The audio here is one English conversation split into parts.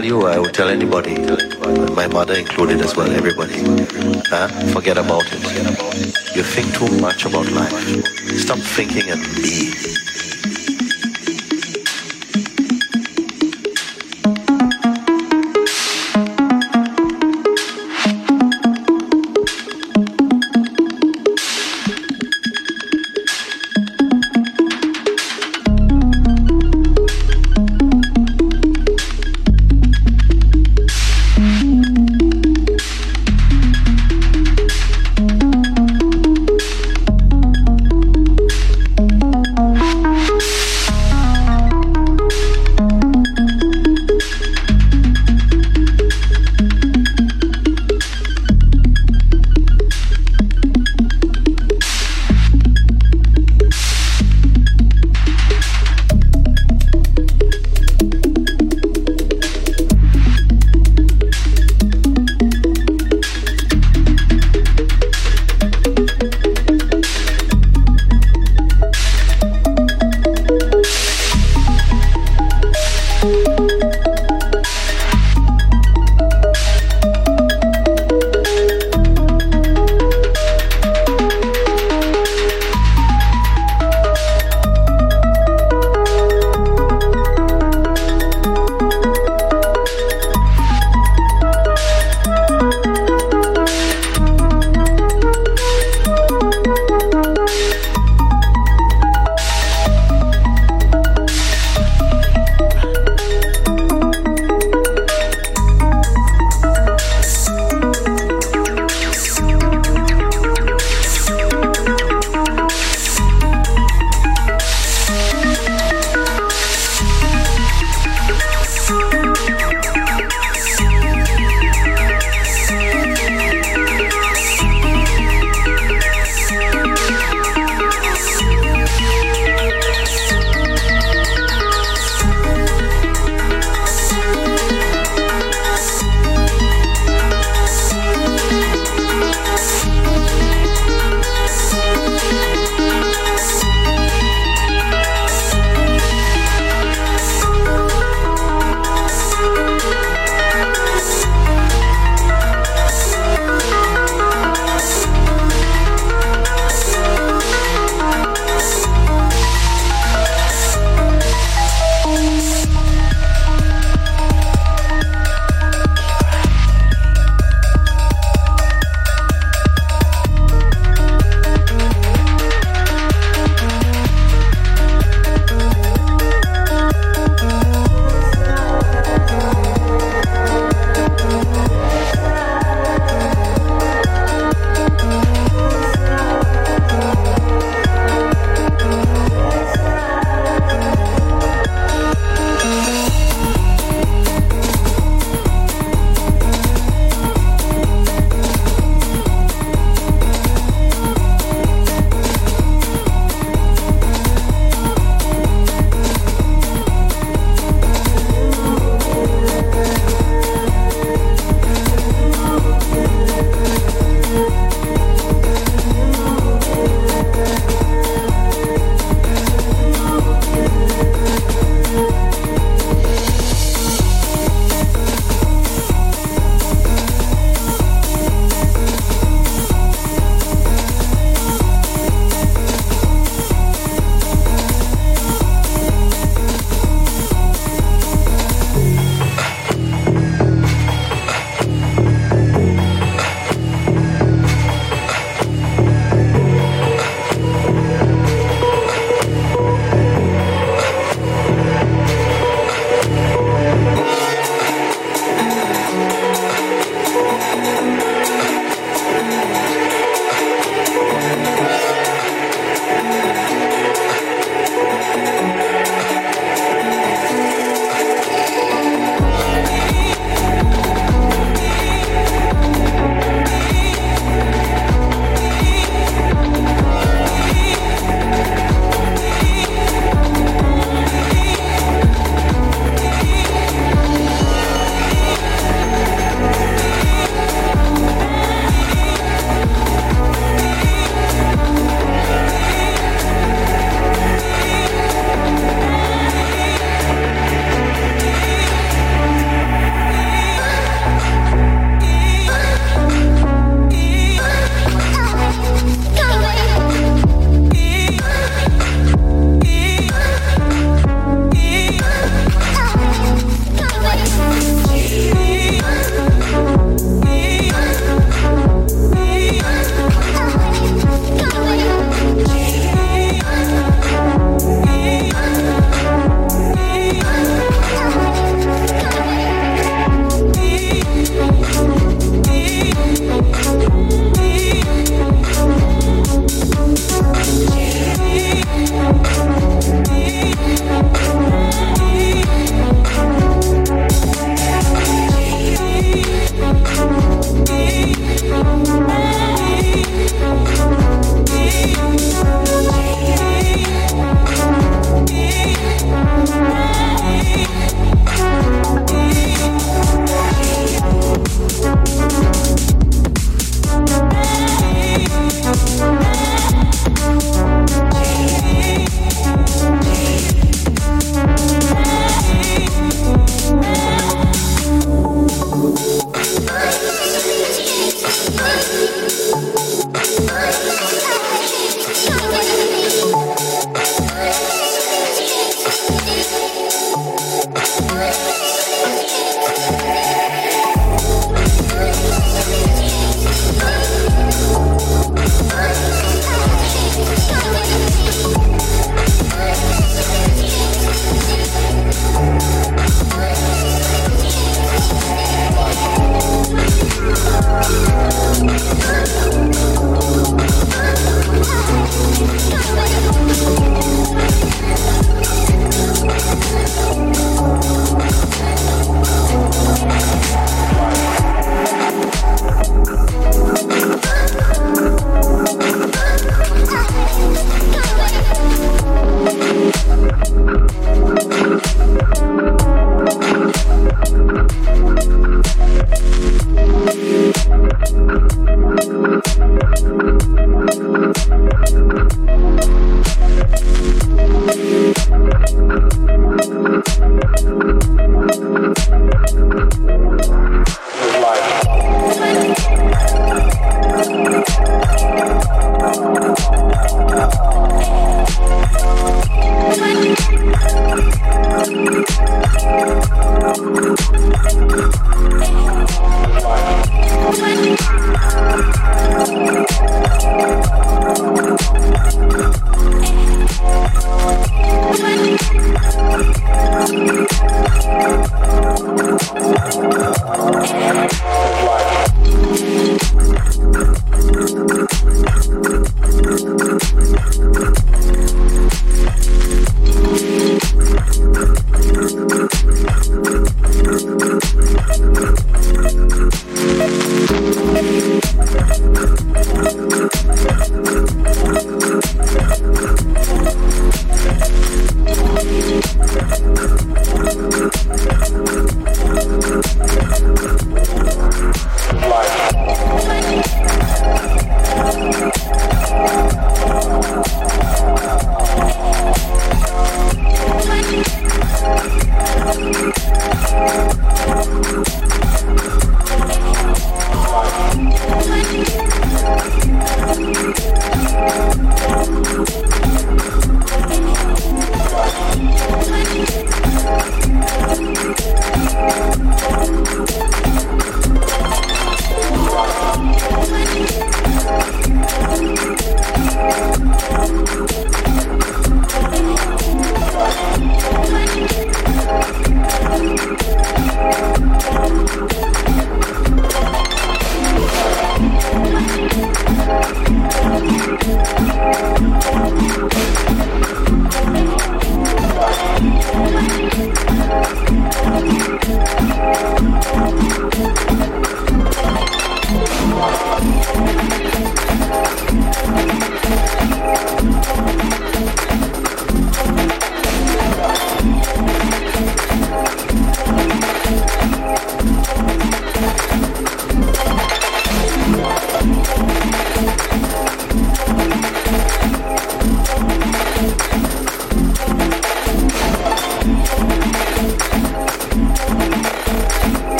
Tell anybody, my mother included as well, everybody. Huh? Forget about it. You think too much about life. Stop thinking and be.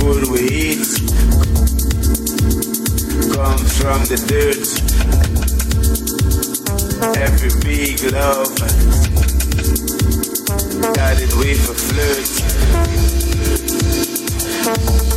food we eat comes from the dirt. Every big love it with a flirt.